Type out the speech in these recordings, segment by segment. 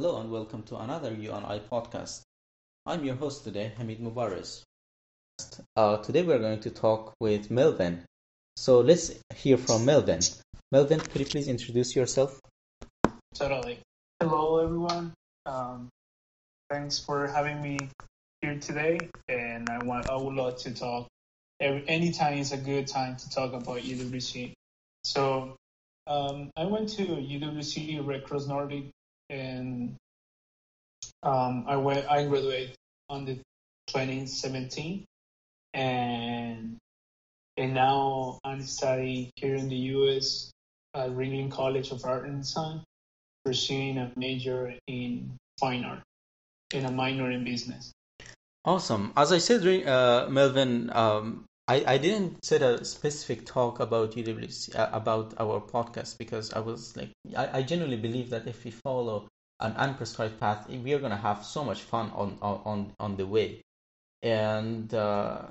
Hello and welcome to another UNI podcast. I'm your host today, Hamid Mubarak. Uh, today we're going to talk with Melvin. So let's hear from Melvin. Melvin, could you please introduce yourself? Totally. Hello, everyone. Um, thanks for having me here today. And I want I would love to talk. Every, anytime is a good time to talk about UWC. So um, I went to UWC Red Cross Nordic, and um, I went. I graduated on the 2017, and and now I'm studying here in the U.S. at Ringling College of Art and Design, pursuing a major in fine art and a minor in business. Awesome. As I said, uh, Melvin, um, I, I didn't set a specific talk about UWC, uh, about our podcast because I was like, I, I genuinely believe that if we follow an unprescribed path, we are gonna have so much fun on on on the way, and uh,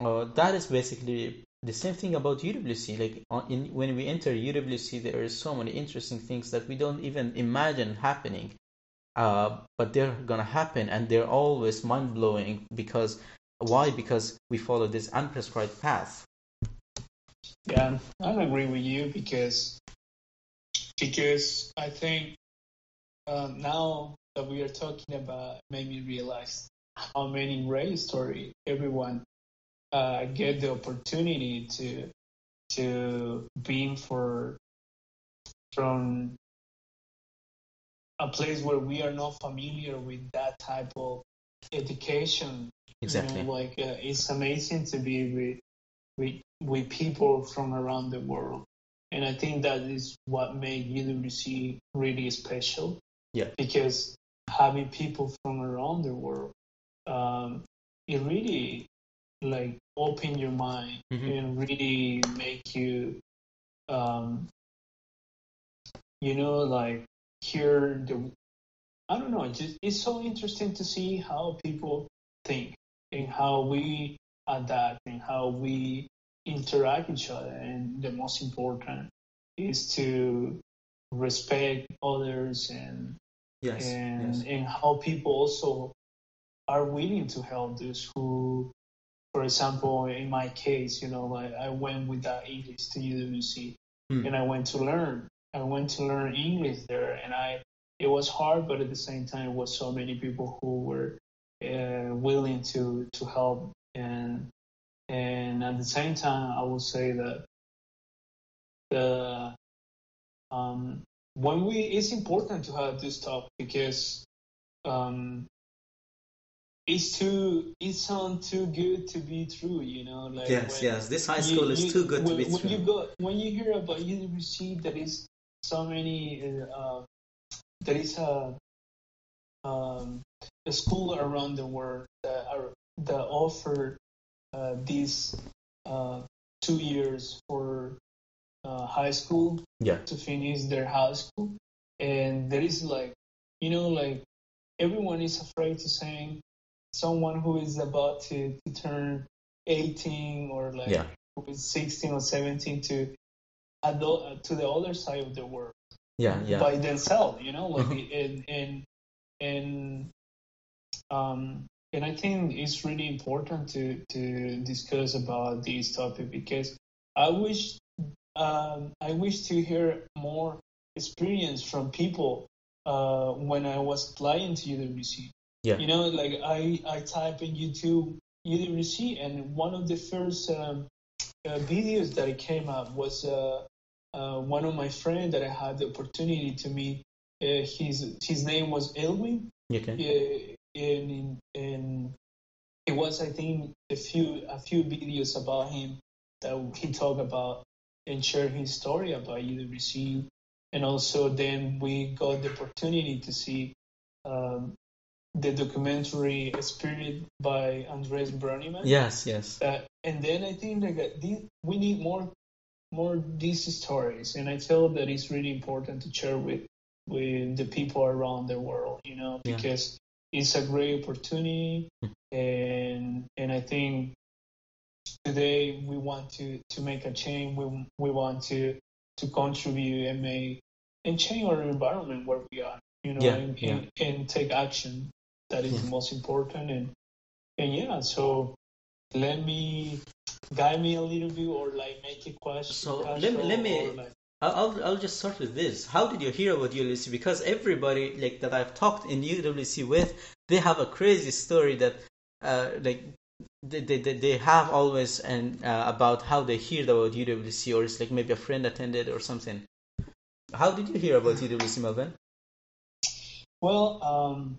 uh, that is basically the same thing about UWC. Like in, when we enter UWC, there are so many interesting things that we don't even imagine happening, uh, but they're gonna happen, and they're always mind blowing because why? Because we follow this unprescribed path. Yeah, I agree with you because because I think uh, now that we are talking about made me realize how many great story everyone uh, get the opportunity to to being for from a place where we are not familiar with that type of education. Exactly. You know, like uh, it's amazing to be with with with people from around the world, and I think that is what made UWC really special. Yeah. Because having people from around the world, um, it really like open your mind Mhm. and really make you, um, you know, like hear the. I don't know. Just it's so interesting to see how people think and how we adapt and how we interact with each other. And the most important is to respect others and Yes. and yes. and how people also are willing to help those who, for example, in my case, you know, like I went with that English to UWC Hmm. and I went to learn. I went to learn English there, and I it was hard, but at the same time, it was so many people who were uh, willing to to help and and at the same time, I will say that the um, when we it's important to have this talk because um, it's too it sounds too good to be true, you know. Like Yes. Yes. This high you- school is you- too good to when, be when true. you go when you hear about UWC, there is so many. Uh, there is a um, a school around the world that are that offer uh, these uh, two years for uh, high school Yeah. to finish their high school, and there is like you know like everyone is afraid to saying someone who is about to, to turn 18 or like Yeah. who is 16 or 17 to adult to the other side of the world Yeah. Yeah. by themselves, you know, like and and and um and I think it's really important to to discuss about this topic because I wish um I wish to hear more experience from people uh when I was applying to UWC. Yeah. You know, like I I type in YouTube UWC and one of the first um, uh, videos that it came up was uh, uh, one of my friends that I had the opportunity to meet. Uh, his his name was Elwin, Okay. uh, and and it was I think a few a few videos about him that he talked about and shared his story about UWC, and also then we got the opportunity to see um, the documentary Spirit by Andres Broniman. Yes. Yes. Uh, and then I think like we need more more these stories, and I feel that it's really important to share with with the people around the world, you know, Yeah. because it's a great opportunity, hmm. and and I think today we want to to make a change. We we want to to contribute and make and change our environment where we are. you know, Yeah, and, and, and take action. That is Yeah. the most important. And and yeah, so let me guide me a little bit, or like make a question. So, let me- let me- like, I'll, I'll, just start with this. How did you hear about UWC? Because everybody like that I've talked in UWC with, they have a crazy story that uh, like they, they, they- they have always and uh, about how they heard about UWC or it's like maybe a friend attended or something. How did you hear about UWC, Melvin? Well, um,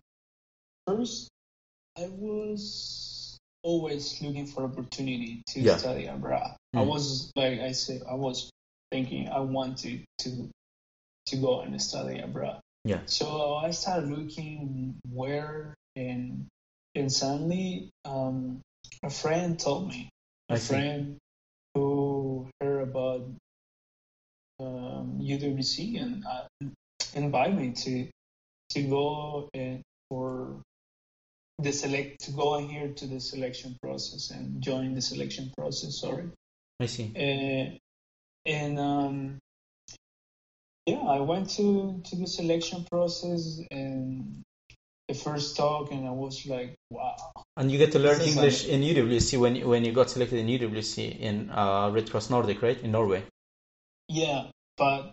first, I was always looking for opportunity to Yeah. study abroad. I Mm. was like I said, I was thinking I wanted to to go and study abroad. Yeah. So I started looking where, and and suddenly, um, a friend told me, a I see. friend who heard about um, UWC and uh, invited me to to go and for the select to go in here to the selection process and join the selection process. Sorry, I see. and and um, yeah, I went to to the selection process and the first talk, and I was like, wow. And you get to learn This English in UWC when you- when you got selected in UWC in uh, Red Cross Nordic, right? In Norway. Yeah, but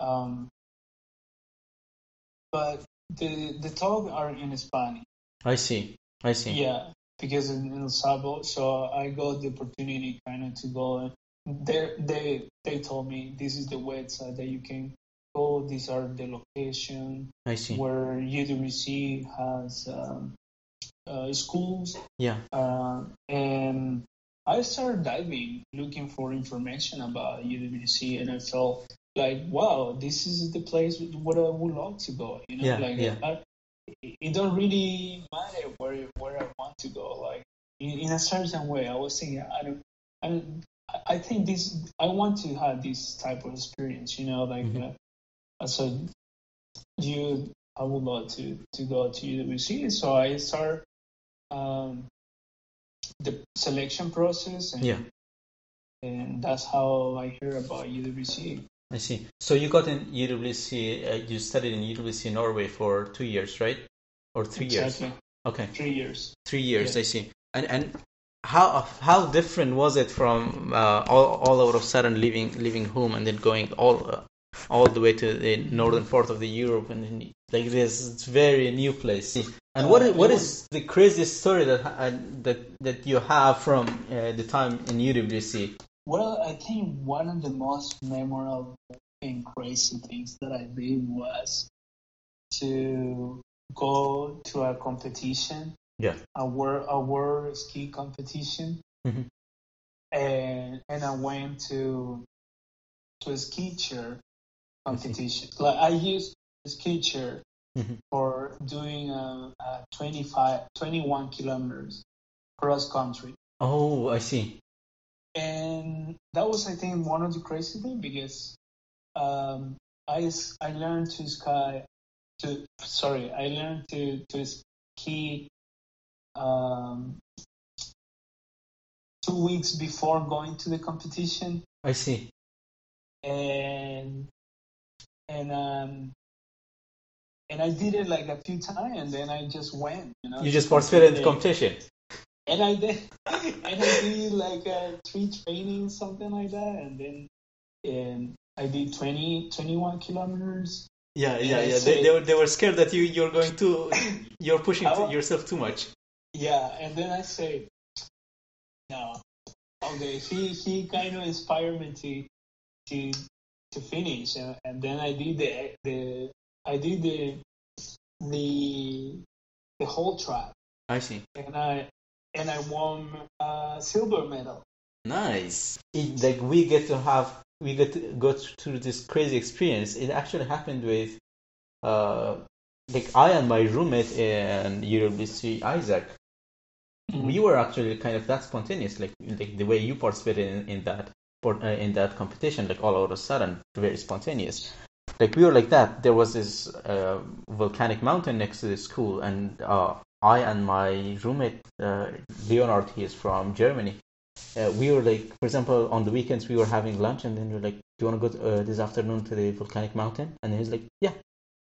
um, but the the talk are in Spanish. I see. I see. Yeah, because in, in El Salvador, so I got the opportunity kind of to go. And they they they told me this is the website that you can go. These are the location I see. where UWC has um, uh, schools, Yeah. uh, and I started diving, looking for information about UWC, and I felt like, wow, this is the place where I would love to go. You know, Yeah, like yeah. I, it don't really matter where where I want to go. Like in, in a certain way, I was thinking, I don't, I don't, I think this, I want to have this type of experience. You know, like Mhm. uh, so you, I would love to to go to UWC. So I start um, the selection process, and, Yeah. and that's how I hear about UWC. I see. So you got in UWC. Uh, you studied in UWC Norway for two years, right? Or three exactly. years? Okay, Three years. three years. Yeah. I see. And and how how different was it from uh, all all out of sudden leaving leaving home and then going all uh, all the way to the northern part of the Europe and then like this it's very new place. And what Uh, is, what the craziest story that uh, that that you have from uh, the time in UWC? Well, I think one of the most memorable and crazy things that I did was to go to a competition, Yeah. a world a world ski competition, Mhm. and and I went to to a ski chair competition. Like I used a ski chair Mhm. for doing a, a 25, 21 kilometers cross country. Oh, I see. And that was I think one of the crazy things because um, I I learned to ski to sorry I learned to to ski um, two weeks before going to the competition I see. and and um and I did it like a few times and then I just went you know You just participated in the competition. And I did and I did like uh, three trainings, something like that, and then and I did 20, 21 kilometers. Yeah, yeah, yeah. They, they were they were scared that you you're going to you're pushing I wa- yourself too much. Yeah, and then I say, no, okay. He he kind of inspired me to to to finish, and, and then I did the the I did the the the whole track, I see. and I and I won a silver medal. Nice. It, like we get to have we get to go through this crazy experience. It actually happened with uh like I and my roommate in UWC Isaac. We were actually kind of that spontaneous, like like the way you participated in, in that uh, in that competition, like all of a sudden, very spontaneous. Like we were like that. There was this uh, volcanic mountain next to the school, and uh, I and my roommate uh, Leonard, he is from Germany. Uh, we were like, for example, on the weekends we were having lunch, and then we are like, "Do you want to go to, uh, this afternoon to the volcanic mountain?" And he was like, "Yeah."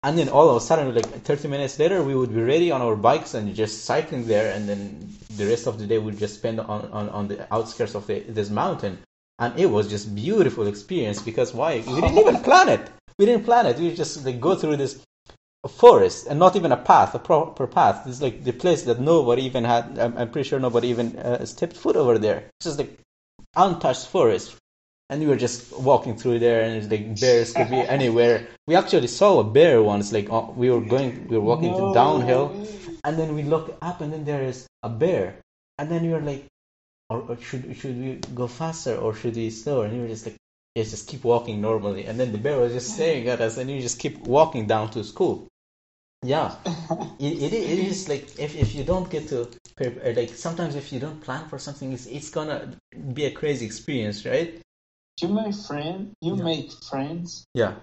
and then all of a sudden, like 30 minutes later, we would be ready on our bikes and just cycling there, and then the rest of the day we'd just spend on, on, on the outskirts of the, this mountain. And it was just beautiful experience because why? We didn't even plan it. We didn't plan it. We just like go through this forest and not even a path, a proper path. It's like the place that nobody even had. I'm, I'm pretty sure nobody even uh, stepped foot over there. It's just like untouched forest and we were just walking through there and it's like bears could be anywhere we actually saw a bear once like uh, we were going we were walking no. downhill and then we look up and then there is a bear and then we were like or, or should should we go faster or should we slower and we were just like yes just keep walking normally and then the bear was just staring at us and you just keep walking down to school yeah. It, it, it is like if, if you don't get to prepare, uh, like sometimes if you don't plan for something it's, it's gonna be a crazy experience right? You make friend you yeah. make friends. Yeah.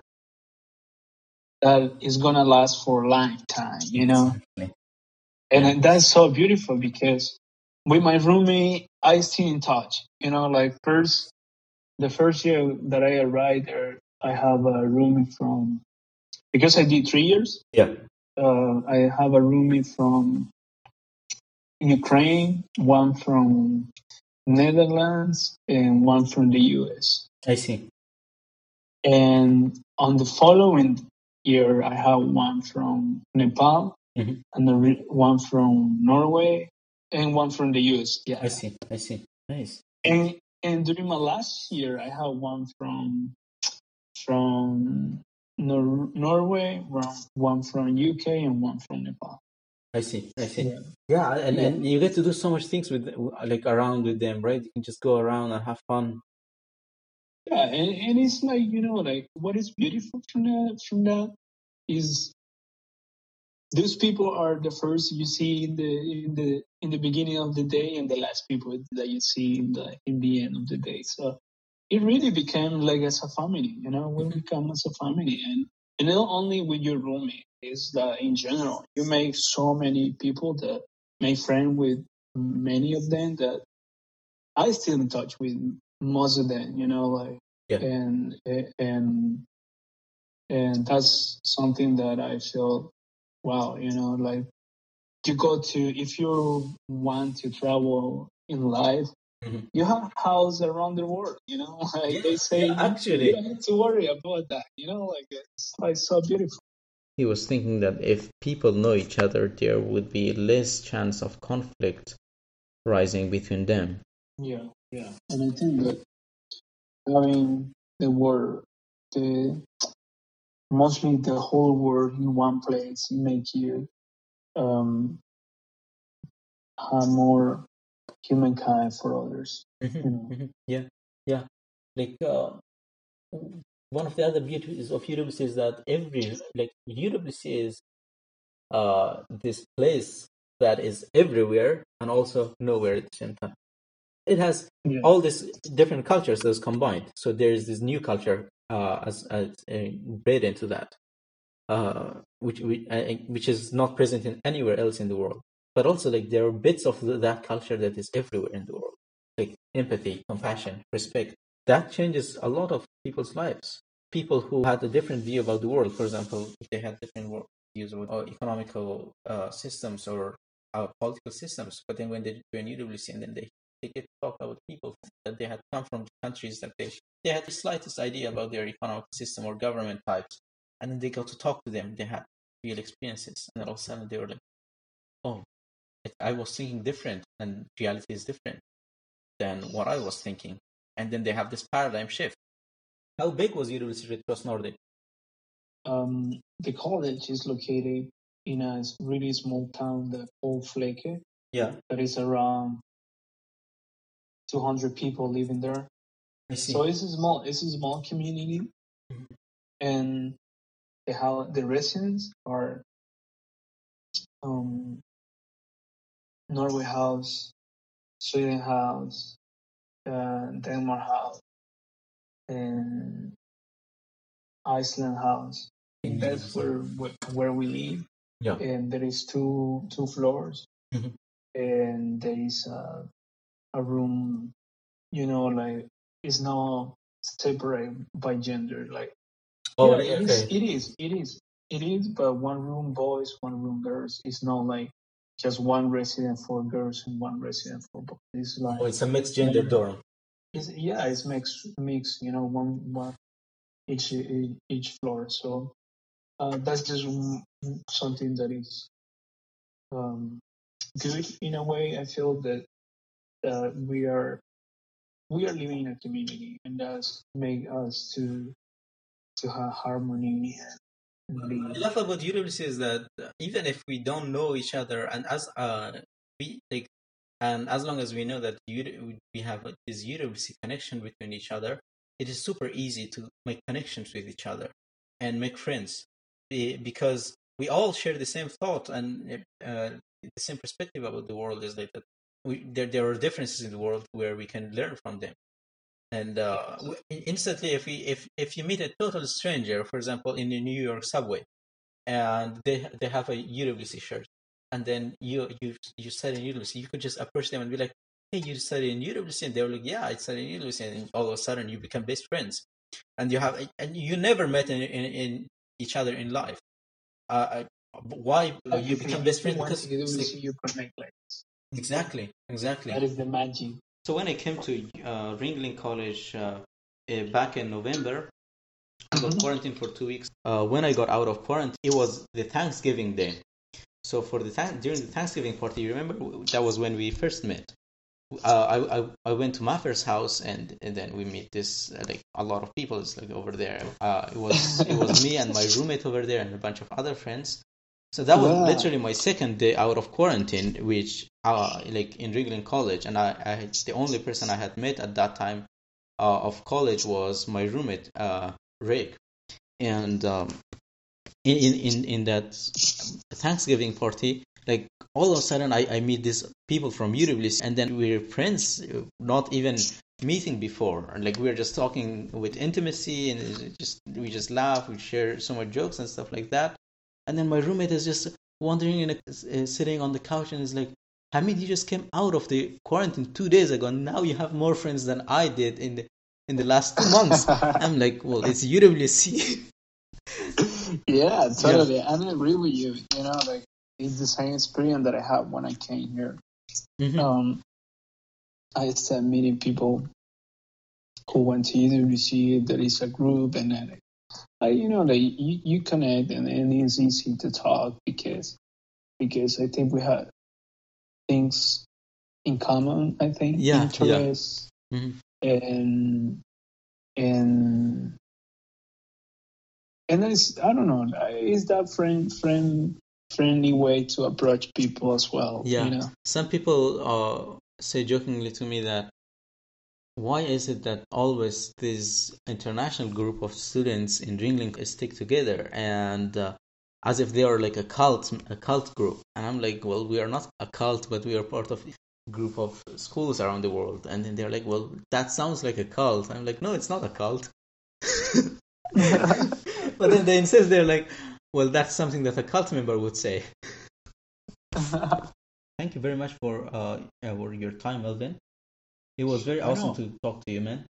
That is gonna last for a lifetime you know? And that's so beautiful because with my roommate i still in touch you know? Like first the first year that i arrived there i have a roommate from because i did three years. Yeah uh, i have a roommate from ukraine one from Netherlands and one from the US. I see. And on the following year, I have one from Nepal mm-hmm. and the one from Norway and one from the US. Yeah, I see. I see. Nice. And and during my last year, I have one from from Norway, one from UK, and one from Nepal. I see. I see. Yeah, yeah and, yeah. and you get to do so much things with like around with them, right? You can just go around and have fun. Yeah, and, and it's like you know, like what is beautiful from that from that is those people are the first you see in the in the in the beginning of the day and the last people that you see in the in the end of the day. So it really became like as a family, you know, we mm-hmm. become as a family and, and not only with your roommate, is that in general you make so many people that make friends with many of them that I still in touch with most of them, you know, like yeah. and and and that's something that I feel wow, you know, like you go to if you want to travel in life, mm-hmm. you have house around the world, you know, like yeah, they say yeah, actually. you don't have to worry about that, you know, like it's like so beautiful. He was thinking that if people know each other, there would be less chance of conflict rising between them. Yeah, yeah, and I think that having the world, the mostly the whole world in one place, make you um, have more humankind for others. Mm-hmm, you know? mm-hmm. Yeah, yeah. Like uh, one of the other beauties of UWC is that every like UWC is uh, this place that is everywhere and also nowhere at the same time. It has yeah. all these different cultures that's combined. So there is this new culture uh, as, as uh, bred into that, uh, which which, uh, which is not present in anywhere else in the world. But also like there are bits of that culture that is everywhere in the world, like empathy, compassion, respect, that changes a lot of people's lives. People who had a different view about the world, for example, if they had different views about economical uh, systems or uh, political systems, but then when they join UWC and then they, they get to talk about people that they had come from countries that they, they had the slightest idea about their economic system or government types, and then they got to talk to them, they had real experiences, and all of a sudden they were like, oh, I was thinking different, and reality is different than what I was thinking and then they have this paradigm shift. How big was University Cross Nordic? Um, the college is located in a really small town that called Flekke. Yeah. That is around 200 people living there. I see. So it's a small, it's a small community, mm-hmm. and the how the residents are um, Norway House, Sweden House, uh, Denmark House and Iceland House. That's where where we live. Yeah. And there is two two floors, mm-hmm. and there is a a room. You know, like it's not separate by gender. Like, oh, yeah, okay. it is. It is. It is. it is, but one room boys, one room girls. It's not like just one resident for girls and one resident for boys. It's like Oh, it's a mixed gender dorm. it's, yeah, it's mixed, mixed. You know, one one each each floor. So uh, that's just something that is um, good in a way. I feel that uh, we are we are living in a community, and that's make us to to have harmony I love about UWC is that uh, even if we don't know each other, and as uh, we like, and as long as we know that we have this UWC connection between each other, it is super easy to make connections with each other and make friends because we all share the same thought and uh, the same perspective about the world. Is like that we there there are differences in the world where we can learn from them and uh, instantly if we if if you meet a total stranger for example in the new york subway and they they have a UWC shirt and then you you you study in UWC you could just approach them and be like hey you study in UWC and they were like yeah I study in UWC and all of a sudden you become best friends. And you have and you never met in in, in each other in life. Uh, uh, why Like you become best friends? because to do it's like- you connect like this. exactly exactly. That is the magic. So when I came to uh, Ringling College uh, uh, back in November, I got Mhm. quarantined for two weeks. Uh, when I got out of quarantine, it was the Thanksgiving day. So for the thank during the Thanksgiving party, you remember that was when we first met. Uh, I, I I went to Maffer's house and, and then we meet this uh, like a lot of people. It's like over there. Uh, it was it was me and my roommate over there and a bunch of other friends. So that was Yeah. literally my second day out of quarantine, which uh, like in Ringling College, and I, I the only person I had met at that time uh, of college was my roommate uh, Rick, and um, in, in in that Thanksgiving party, like all of a sudden I, I meet these people from UWC, and then we're friends, not even meeting before, and like we're just talking with intimacy, and just we just laugh, we share so much jokes and stuff like that, and then my roommate is just wandering in a, uh, sitting on the couch and is like. Hamid, you just came out of the quarantine two days ago, and now you have more friends than I did in the in the last two months. I'm like, well, it's UWC. yeah, totally. And I agree with you. You know, like it's the same experience that I had when I came here. Mhm. Um, I started meeting people who went to UWC. There is a group, and then, like, you know, like you, you connect, and, and it's easy to talk because because I think we had things in common. I think Yeah, yeah. interests Mhm. and and and it's I don't know. Is that friend friend friendly way to approach people as well? Yeah. You know. Some people uh, say jokingly to me that why is it that always this international group of students in Ringling stick together and uh, as if they are like a cult, a cult group? And I'm like, well, we are not a cult, but we are part of a group of schools around the world. And then they're like, well, that sounds like a cult. I'm like, no, it's not a cult. but then they insist they're like, well, that's something that a cult member would say. Thank you very much for uh uh, for your time, Melvin It was very awesome to talk to you, man.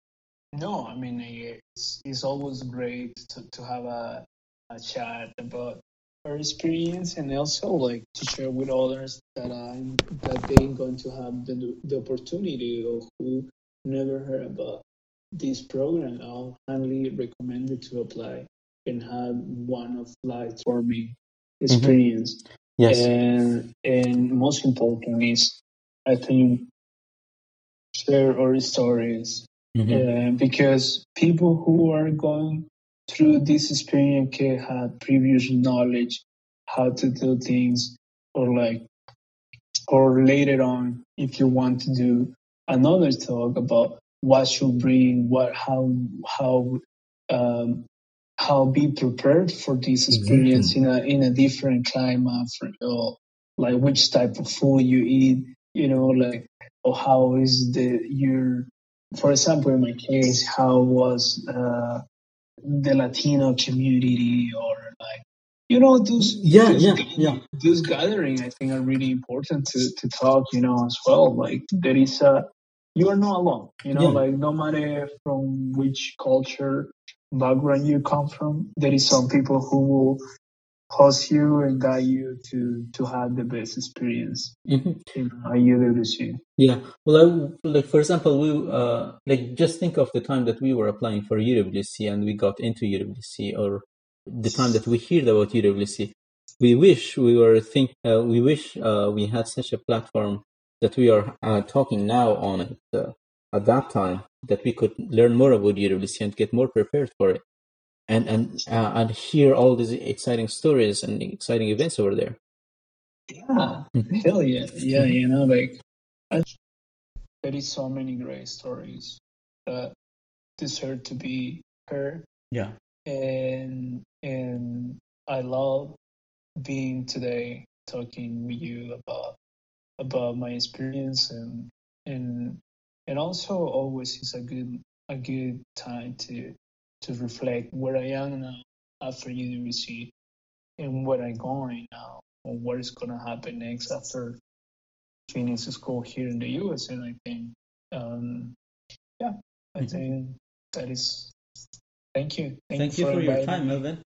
No, I mean it's it's always great to, to have a, a chat about our experience and also like to share with others that I'm that they're going to have the the opportunity or who never heard about this program. I'll highly recommend it to apply and have one of life forming experience. Yes, And and most important is I think share our stories Mhm. uh, because people who are going through this experience can have previous knowledge how to do things or like or later on if you want to do another talk about what should bring what how how um, how be prepared for this experience in a in a different climate for, or like which type of food you eat you know like or how is the your for example in my case how was uh, the latino community or like you know those Yeah, those, yeah, yeah. those gathering i think are really important to to talk you know as well like there is a you are not alone you know Yeah. like no matter from which culture background you come from there is some people who will host you and guide you to to have the best experience hmm in UWC. Yeah. Well, I, like for example, we uh like just think of the time that we were applying for UWC and we got into UWC, or the time that we heard about UWC. We wish we were think uh, we wish uh, we had such a platform that we are uh, talking now on it uh, at that time that we could learn more about UWC and get more prepared for it, and and uh, and hear all these exciting stories and exciting events over there. Yeah, Mhm. hell yeah, yeah. You know, like there is so many great stories that deserve to be heard, Yeah. and and I love being today talking with you about about my experience and and and also always is a good a good time to to reflect where I am now after UWC and where I'm going now and what is gonna happen next after finish school here in the US and I think um yeah I Mhm. think that is thank you Thank you for your time. Melvin.